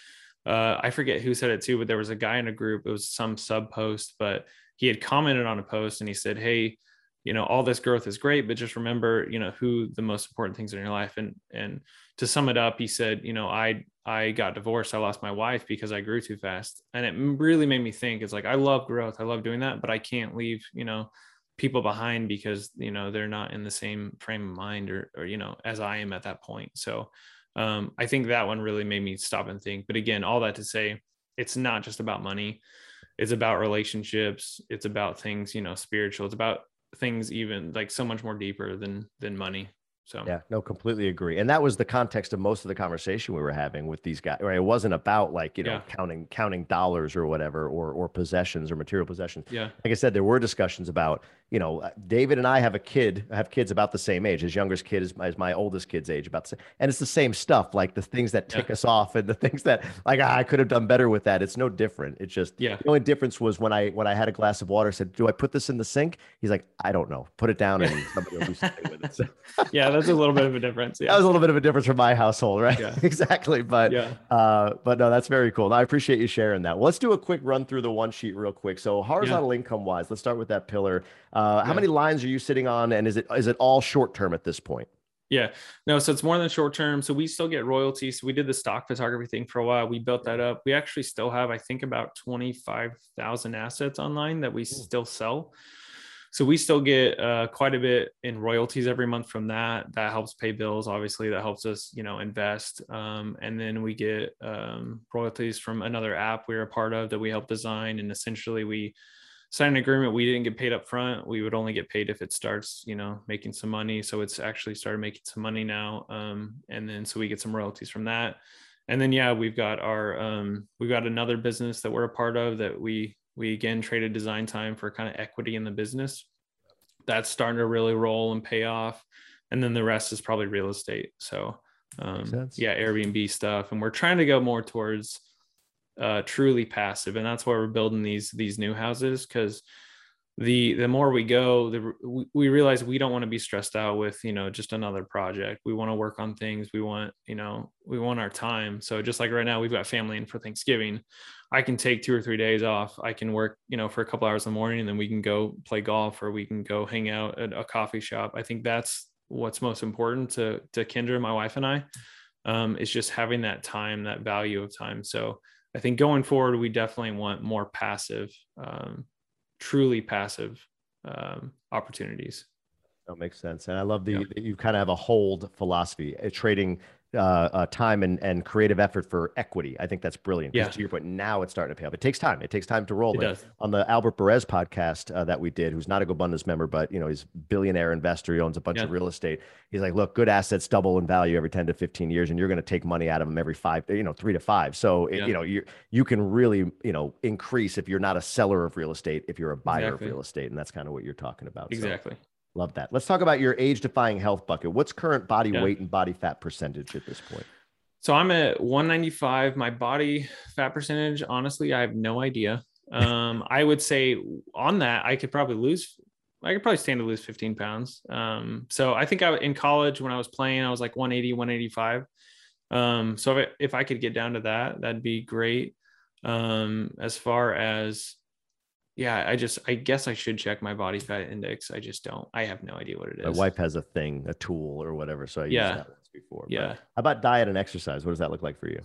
uh, I forget who said it too, but there was a guy in a group, it was some sub post, but he had commented on a post and he said, Hey, you know all this growth is great but just remember you know who the most important things in your life. And and to sum it up he said you know i i got divorced i lost my wife because i grew too fast. And it really made me think it's like i love growth i love doing that but i can't leave you know people behind because you know they're not in the same frame of mind or or you know as i am at that point. So um i think that one really made me stop and think. But again all that to say it's not just about money. It's about relationships. It's about things you know spiritual. It's about things even like so much more deeper than than money so. Yeah no completely agree and that was the context of most of the conversation we were having with these guys right it wasn't about like you know yeah. counting counting dollars or whatever or or possessions or material possessions. Yeah. Like i said there were discussions about you know, uh, David and I have a kid, I have kids about the same age. His youngest kid is, is my oldest kid's age, about the same. And it's the same stuff, like the things that tick yeah. us off and the things that like ah, I could have done better with that. It's no different. It's just yeah. The only difference was when I when I had a glass of water, said, "Do I put this in the sink?" He's like, "I don't know. Put it down and somebody will do something with it." So, yeah, that's a little bit of a difference. Yeah. That was a little bit of a difference from my household, right? Yeah. exactly. But yeah. Uh, but no, that's very cool. I appreciate you sharing that. Well, let's do a quick run through the one sheet real quick. So horizontal yeah. income wise, let's start with that pillar. Uh, how many lines are you sitting on, and is it is it all short term at this point? Yeah, no, so it's more than short term. So we still get royalties. So we did the stock photography thing for a while. We built that up. We actually still have, I think, about 25,000 assets online that we Ooh. still sell. So we still get uh, quite a bit in royalties every month from that. That helps pay bills. Obviously, that helps us, you know, invest. Um, and then we get um, royalties from another app we're a part of that we help design. And essentially, we sign an agreement we didn't get paid up front we would only get paid if it starts you know making some money. So it's actually started making some money now um, and then so we get some royalties from that. And then yeah we've got our um, we've got another business that we're a part of that we we again traded design time for kind of equity in the business. That's starting to really roll and pay off. And then the rest is probably real estate. So um, yeah airbnb stuff. And we're trying to go more towards uh, truly passive, and that's why we're building these these new houses because the the more we go the we, realize we don't want to be stressed out with you know just another project. We want to work on things. We want you know we want our time. So just like right now we've got family in for thanksgiving. I can take two or three days off. I can work you know for a couple hours in the morning and then we can go play golf or we can go hang out at a coffee shop. I think that's what's most important to to kendra my wife and i. Um, is just having that time that value of time. So I think going forward, we definitely want more passive, um, truly passive um, opportunities. That makes sense. And I love the, you kind of have a hold philosophy, uh, trading uh, uh, time and, and creative effort for equity. I think that's brilliant. Yeah. To your point, now it's starting to pay off. It takes time. It takes time to roll it. On the Albert Perez podcast uh, that we did, who's not a GoBundance member, but you know he's billionaire investor. He owns a bunch yeah. of real estate. He's like, look, good assets double in value every ten to fifteen years, and you're going to take money out of them every five, you know, three to five. So yeah. it, you know you you can really you know increase if you're not a seller of real estate, if you're a buyer exactly. of real estate, and that's kind of what you're talking about. Exactly. So, Love that. Let's talk about your age defying health bucket. What's current body yeah. weight and body fat percentage at this point? So I'm at 195. My body fat percentage, honestly, I have no idea. Um, I would say on that, I could probably lose. I could probably stand to lose 15 pounds. Um, so I think I in college when I was playing, I was like 180, 185. Um, so if, if I could get down to that, that'd be great. Um, as far as yeah, I just I guess I should check my body fat index. I just don't. I have no idea what it is. My wife has a thing, a tool or whatever. So I yeah. use that before. Yeah. But how about diet and exercise? What does that look like for you?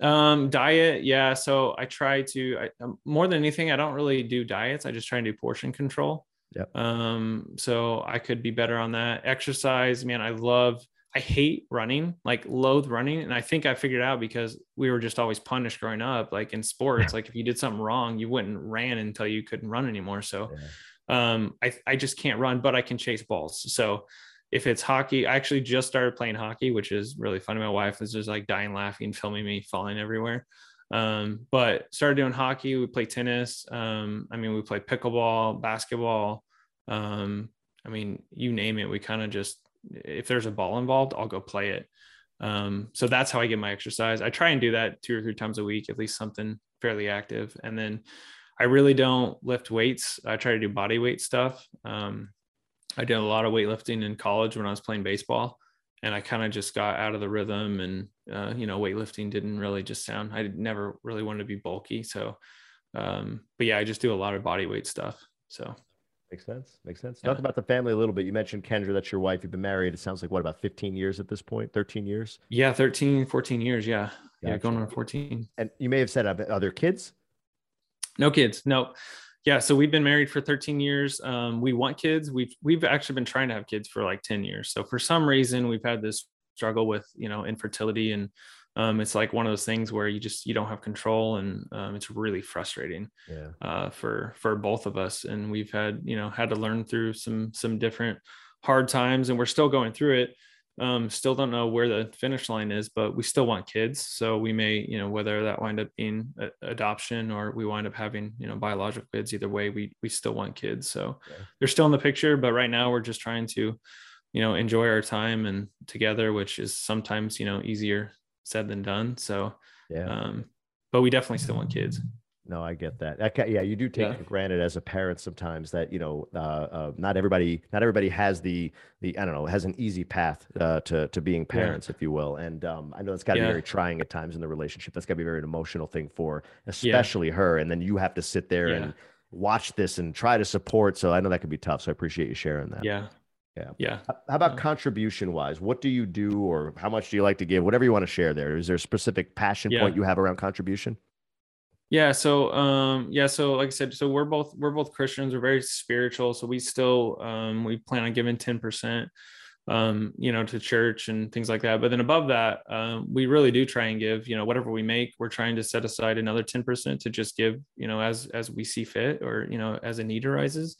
Um, diet, yeah. So I try to I, um, more than anything, I don't really do diets. I just try and do portion control. Yeah. Um, so I could be better on that. Exercise, man, I love I hate running, like loathe running. And I think I figured out because we were just always punished growing up, like in sports, like if you did something wrong, you wouldn't ran until you couldn't run anymore. So yeah. um, I, I just can't run, but I can chase balls. So if it's hockey, I actually just started playing hockey, which is really funny. My wife is just like dying laughing, filming me falling everywhere. Um, but started doing hockey. We play tennis. Um, I mean, we play pickleball, basketball. Um, I mean, you name it. We kind of just, if there's a ball involved, I'll go play it. Um, so that's how I get my exercise. I try and do that two or three times a week, at least something fairly active. And then I really don't lift weights. I try to do body weight stuff. Um, I did a lot of weightlifting in college when I was playing baseball, and I kind of just got out of the rhythm. And uh, you know, weightlifting didn't really just sound. I never really wanted to be bulky, so. Um, but yeah, I just do a lot of body weight stuff. So makes sense. Makes sense. Yeah. Talk about the family a little bit. You mentioned Kendra, that's your wife. You've been married. It sounds like what about 15 years at this point? 13 years? Yeah, 13, 14 years. Yeah, gotcha. yeah, going on 14. And you may have said, are there kids? No kids. No yeah so we've been married for 13 years um, we want kids we've we've actually been trying to have kids for like 10 years so for some reason we've had this struggle with you know infertility and um, it's like one of those things where you just you don't have control and um, it's really frustrating yeah. uh, for for both of us and we've had you know had to learn through some some different hard times and we're still going through it um, still don't know where the finish line is, but we still want kids. So we may, you know, whether that wind up being adoption or we wind up having, you know, biological kids, either way, we, we still want kids. So they're still in the picture, but right now we're just trying to, you know, enjoy our time and together, which is sometimes, you know, easier said than done. So, yeah. Um, but we definitely still want kids. No, I get that. Okay, yeah, you do take yeah. for granted as a parent sometimes that you know uh, uh, not everybody not everybody has the the I don't know has an easy path uh, to to being parents, yeah. if you will. And um, I know it's got to yeah. be very trying at times in the relationship. That's got to be a very an emotional thing for especially her. And then you have to sit there and watch this and try to support. So I know that could be tough. So I appreciate you sharing that. Yeah. Yeah. Yeah. How about contribution wise? What do you do or how much do you like to give? Whatever you want to share there. Is there a specific passion point you have around contribution? yeah so um yeah so like i said so we're both we're both christians we're very spiritual so we still um we plan on giving 10% um you know to church and things like that but then above that um we really do try and give you know whatever we make we're trying to set aside another 10% to just give you know as as we see fit or you know as a need arises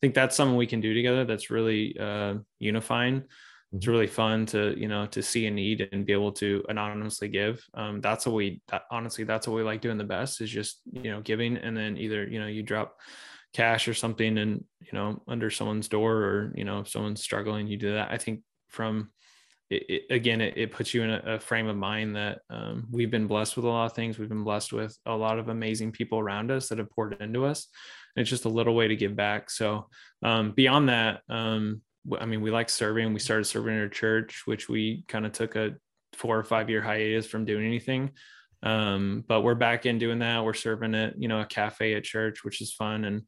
think that's something we can do together that's really uh unifying. It's really fun to you know to see a need and be able to anonymously give. Um, that's what we that, honestly that's what we like doing the best is just you know giving and then either you know you drop cash or something and you know under someone's door or you know if someone's struggling you do that. I think from it, it, again it, it, puts you in a, a frame of mind that um, we've been blessed with a lot of things. We've been blessed with a lot of amazing people around us that have poured into us it's just a little way to give back so um, beyond that um, I mean, we like serving. We started serving in our church, which we kind of took a four or five year hiatus from doing anything. Um, but we're back in doing that. We're serving at, you know, a cafe at church, which is fun. And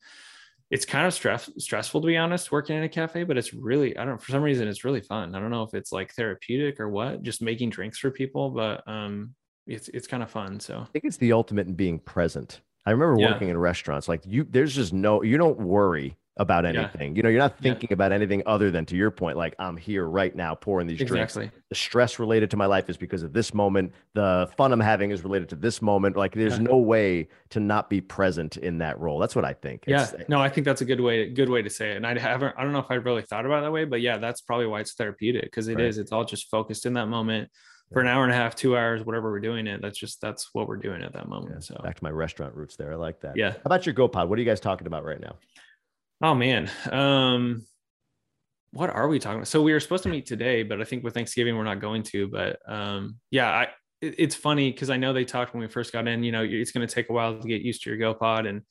it's kind of stress stressful to be honest, working in a cafe, but it's really, I don't, for some reason, it's really fun. I don't know if it's like therapeutic or what, just making drinks for people, but um, it's, it's kind of fun. So I think it's the ultimate in being present. I remember yeah. working in restaurants, like you, there's just no, you don't worry about anything. Yeah. You know, you're not thinking yeah. about anything other than to your point, like I'm here right now pouring these exactly. drinks. The stress related to my life is because of this moment. The fun I'm having is related to this moment. Like there's yeah. no way to not be present in that role. That's what I think. It's, yeah. No, I think that's a good way, good way to say it. And I haven't, I don't know if I really thought about it that way, but yeah, that's probably why it's therapeutic because it right. is. It's all just focused in that moment for an hour and a half, two hours, whatever we're doing it. That's just that's what we're doing at that moment. Yeah, so back to my restaurant roots there. I like that. Yeah. How about your GoPod? What are you guys talking about right now? Oh man. Um what are we talking about? So we were supposed to meet today, but I think with Thanksgiving we're not going to. But um yeah, I it, it's funny because I know they talked when we first got in, you know, it's going to take a while to get used to your GoPod. And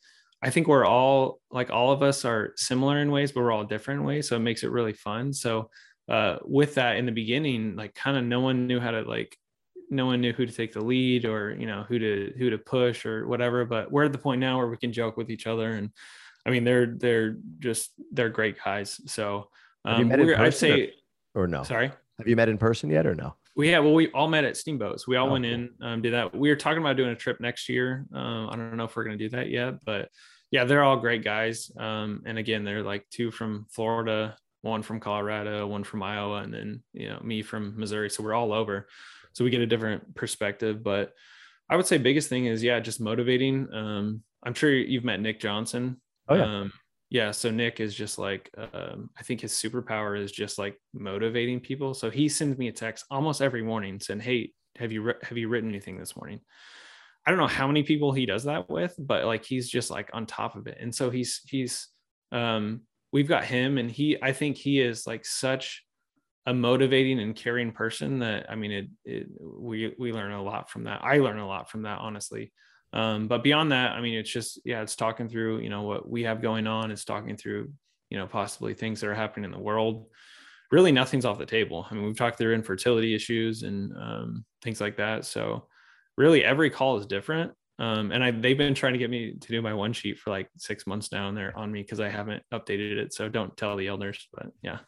I think we're all like all of us are similar in ways, but we're all different ways. So it makes it really fun. So uh with that in the beginning, like kind of no one knew how to like no one knew who to take the lead or you know who to who to push or whatever but we're at the point now where we can joke with each other and I mean, they're they're just they're great guys. So um, I'd say, or, or, no? Sorry, have you met in person yet, or no? We have. Well, we all met at Steamboats. We all oh, went cool. in, um, did that. We were talking about doing a trip next year. Um, I don't know if we're going to do that yet, but yeah, they're all great guys. Um, and again, they're like two from Florida, one from Colorado, one from Iowa, and then you know me from Missouri. So we're all over. So we get a different perspective. But I would say biggest thing is yeah, just motivating. Um, I'm sure you've met Nick Johnson. Oh yeah. Um, yeah. So Nick is just like, um, I think his superpower is just like motivating people. So he sends me a text almost every morning saying, "Hey, have you have you written anything this morning?" I don't know how many people he does that with, but like he's just like on top of it. And so he's he's um we've got him and he I think he is like such a motivating and caring person that I mean it, it we we learn a lot from that. I learn a lot from that honestly. Um, but beyond that, I mean, it's just, yeah, it's talking through, you know, what we have going on. It's talking through, you know, possibly things that are happening in the world. Really, nothing's off the table. I mean, we've talked through infertility issues and um, things like that. So, really, every call is different. Um, and I, they've been trying to get me to do my one sheet for like six months now, and they're on me because I haven't updated it. So, don't tell the elders, but yeah.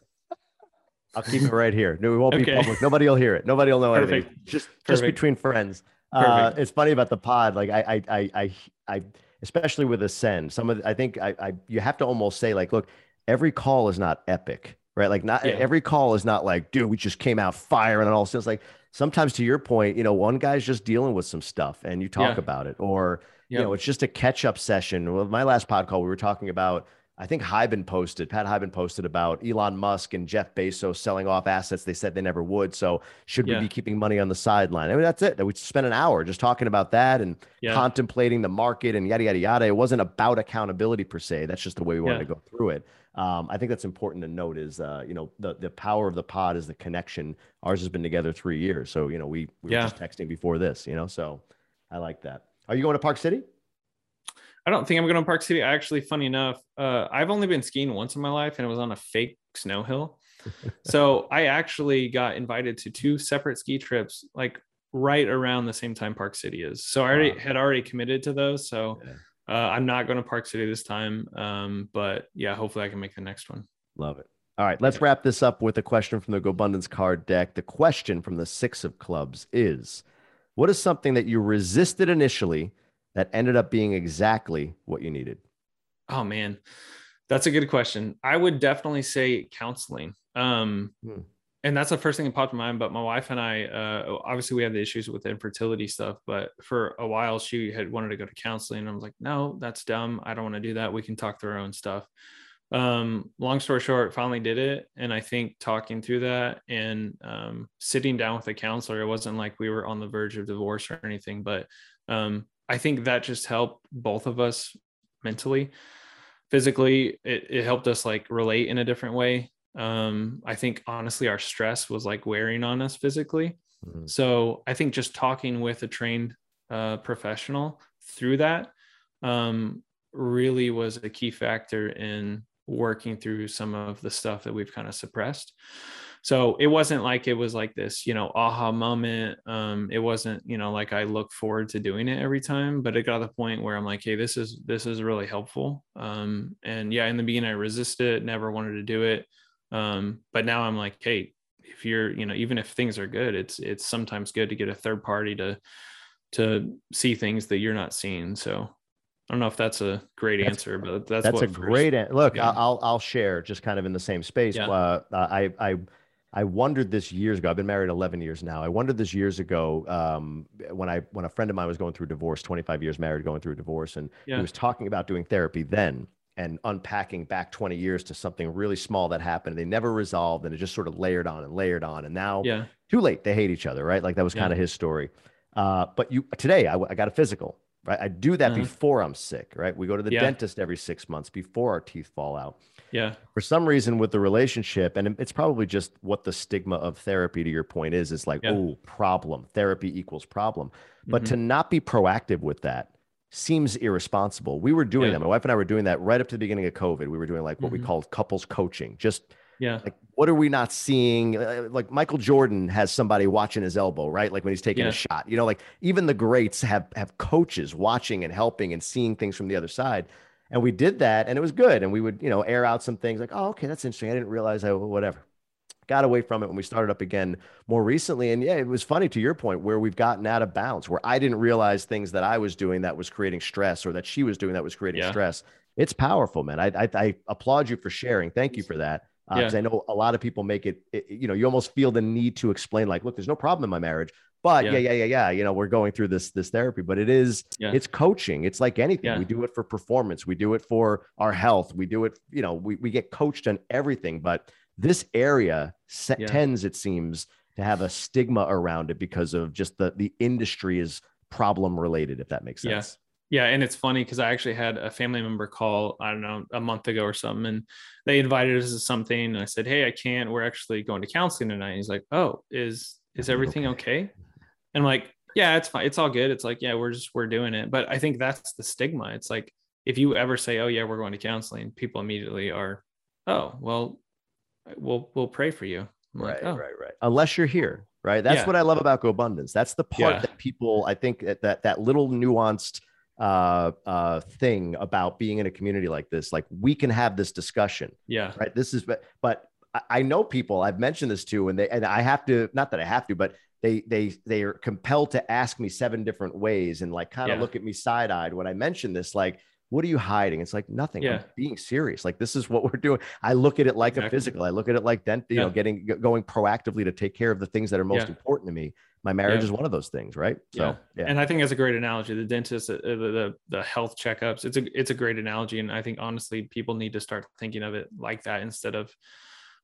I'll keep it right here. No, it won't okay. be public. Nobody will hear it. Nobody will know Perfect. anything. Just, Perfect. just between friends. Uh, it's funny about the pod. Like I, I, I, I, I especially with Ascend, some of the, I think I, I, you have to almost say like, look, every call is not epic, right? Like not yeah. every call is not like, dude, we just came out firing and all. So it's like sometimes to your point, you know, one guy's just dealing with some stuff and you talk yeah. about it, or you know, it's just a catch up session. Well, my last pod call, we were talking about I think Hiban posted, Pat Hiban posted about Elon Musk and Jeff Bezos selling off assets they said they never would. So should yeah. we be keeping money on the sideline? I mean, that's it. We spent an hour just talking about that and yeah. contemplating the market and yada, yada, yada. It wasn't about accountability per se. That's just the way we wanted yeah. to go through it. Um, I think that's important to note is, uh, you know, the, the power of the pod is the connection. Ours has been together three years. So, you know, we, we were just texting before this, you know, so I like that. Are you going to Park City? I don't think I'm going to Park City. Actually, funny enough, uh, I've only been skiing once in my life, and it was on a fake snow hill. so I actually got invited to two separate ski trips, like right around the same time Park City is. So I already wow. had already committed to those. So yeah. Uh, I'm not going to Park City this time. Um, but yeah, hopefully I can make the next one. Love it. All right, let's wrap this up with a question from the GoBundance card deck. The question from the six of clubs is: What is something that you resisted initially? that ended up being exactly what you needed? Oh man, that's a good question. I would definitely say counseling. Um, hmm. And that's the first thing that popped in mind. But my wife and I, uh, obviously, we have the issues with the infertility stuff. But for a while, she had wanted to go to counseling. And I was like, no, that's dumb. I don't want to do that. We can talk through our own stuff. Um, long story short, finally did it. And I think talking through that and um, sitting down with a counselor, it wasn't like we were on the verge of divorce or anything, but um, I think that just helped both of us mentally. Physically, it, it helped us like relate in a different way. Um, I think honestly, our stress was like wearing on us physically. Mm-hmm. So I think just talking with a trained uh, professional through that um, really was a key factor in working through some of the stuff that we've kind of suppressed so it wasn't like it was like this you know aha moment um it wasn't you know like i look forward to doing it every time but it got to the point where i'm like hey this is this is really helpful um and yeah in the beginning i resisted never wanted to do it um but now i'm like hey if you're you know even if things are good it's it's sometimes good to get a third party to to see things that you're not seeing so I don't know if that's a great that's, answer, but that's that's a first, great an- look. Yeah. I'll I'll share just kind of in the same space. Yeah. Uh, I I I wondered this years ago. I've been married 11 years now. I wondered this years ago um, when I when a friend of mine was going through divorce, 25 years married, going through a divorce, and yeah. he was talking about doing therapy then and unpacking back 20 years to something really small that happened. They never resolved, and it just sort of layered on and layered on. And now, yeah. too late. They hate each other, right? Like that was yeah. kind of his story. Uh, but you today, I, I got a physical right? I do that uh-huh. before I'm sick, right? We go to the yeah. dentist every six months before our teeth fall out. Yeah. For some reason, with the relationship, and it's probably just what the stigma of therapy, to your point, is, is like, oh, problem. Therapy equals problem. But mm-hmm. to not be proactive with that seems irresponsible. We were doing yeah. that. My wife and I were doing that right up to the beginning of COVID. We were doing like what mm-hmm. we called couples coaching, just yeah. Like, what are we not seeing? Uh, like Michael Jordan has somebody watching his elbow, right? Like when he's taking yeah. a shot. You know, like even the greats have have coaches watching and helping and seeing things from the other side. And we did that, and it was good. And we would, you know, air out some things like, oh, okay, that's interesting. I didn't realize I whatever. Got away from it when we started up again more recently. And yeah, it was funny to your point where we've gotten out of bounds, where I didn't realize things that I was doing that was creating stress or that she was doing that was creating yeah. stress. It's powerful, man. I, I, I applaud you for sharing. Thank you for that because uh, yeah. I know a lot of people make it, it, you know, you almost feel the need to explain, like, look, there's no problem in my marriage, but yeah. yeah, yeah, yeah, yeah, you know, we're going through this this therapy, but it is, yeah. it's coaching. It's like anything. Yeah. We do it for performance. We do it for our health. We do it, you know, we we get coached on everything, but this area set, tends, it seems, to have a stigma around it because of just the the industry is problem related, if that makes sense. Yeah, and it's funny because I actually had a family member call, I don't know, a month ago or something, and they invited us to something. And I said, Hey, I can't. We're actually going to counseling tonight. And he's like, Oh, is is oh, everything okay? okay? And I'm like, Yeah, it's fine. It's all good. It's like, yeah, we're just we're doing it. But I think that's the stigma. It's like if you ever say, Oh, yeah, we're going to counseling, people immediately are, Oh, well, we'll we'll pray for you. I'm right, like, oh. right, right. Unless you're here, right? That's yeah. what I love about GoBundance. That's the part yeah. that people, I think, that that, that little nuanced uh, uh, thing about being in a community like this. Like we can have this discussion. Yeah. Right. This is, but, but I know people I've mentioned this to, and they, and I have to, not that I have to, but they, they, they are compelled to ask me seven different ways and like kind of yeah. look at me side eyed when I mention this, like, what are you hiding? It's like nothing. Yeah. I'm being serious. Like this is what we're doing. I look at it like Exactly. a physical. I look at it like dent, you Yeah. know, getting going proactively to take care of the things that are most Yeah. important to me. My marriage is one of those things, right? So yeah, And I think that's a great analogy. The dentist, uh, the, the the health checkups. It's a it's a great analogy, and I think honestly, people need to start thinking of it like that instead of,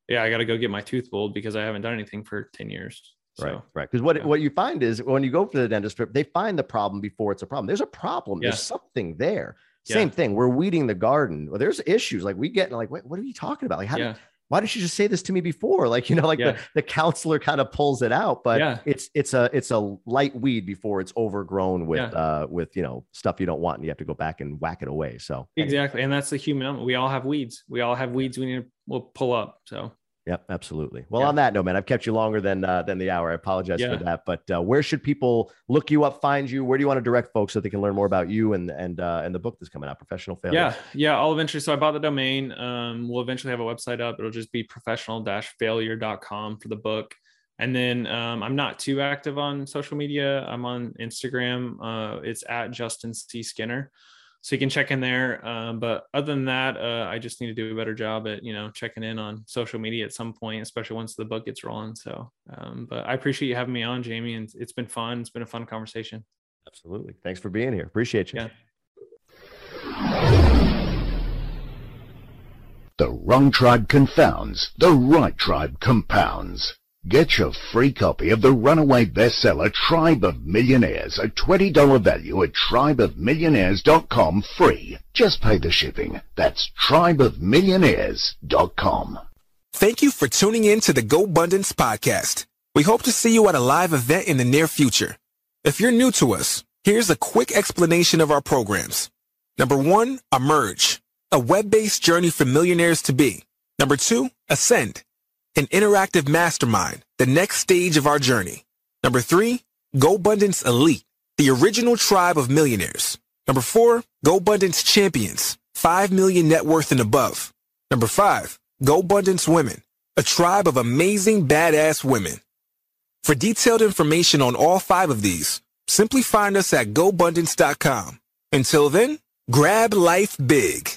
yeah, I got to go get my tooth pulled because I haven't done anything for ten years. So, right, right. Because what yeah. what you find is when you go to the dentist, they find the problem before it's a problem. There's a problem. Yeah. There's something there. Yeah. Same thing. We're weeding the garden. Well, there's issues. Like we get like, what, what are you talking about? Like, how yeah, why didn't you just say this to me before? Like, you know, like Yeah. the, the counselor kind of pulls it out, but Yeah. it's it's a it's a light weed before it's overgrown with Yeah. uh with you know stuff you don't want and you have to go back and whack it away. So exactly. And that's the human element. We all have weeds. We all have weeds. We need to we'll pull up. So Yep, absolutely. Well, Yeah. on that note, man, I've kept you longer than uh, than the hour. I apologize Yeah. for that. But uh, where should people look you up, find you? Where do you want to direct folks so they can learn more about you and and uh, and the book that's coming out, Professional Failure? yeah, yeah. I'll eventually. So I bought the domain. Um, we'll eventually have a website up. It'll just be professional-failure.com for the book. And then um, I'm not too active on social media. I'm on Instagram. Uh, it's at Justin C Skinner, so you can check in there. Um, but other than that, uh, I just need to do a better job at you know checking in on social media at some point, especially once the book gets rolling. So, um, but I appreciate you having me on, Jamie, and it's been fun. It's been a fun conversation. Absolutely. Thanks for being here. Appreciate you. Yeah. The wrong tribe confounds, the right tribe compounds. Get your free copy of the runaway bestseller Tribe of Millionaires, a $20 value at tribeofmillionaires.com free. Just pay the shipping. That's tribeofmillionaires.com. Thank you for tuning in to the GoBundance podcast. We hope to see you at a live event in the near future. If you're new to us, here's a quick explanation of our programs. Number one, Emerge, a web-based journey for millionaires to be. Number two, Ascend, an interactive mastermind, the next stage of our journey. Number three, GoBundance Elite, the original tribe of millionaires. Number four, GoBundance Champions, 5 million net worth and above. Number five, GoBundance Women, a tribe of amazing badass women. For detailed information on all five of these, simply find us at GoBundance.com. Until then, grab life big.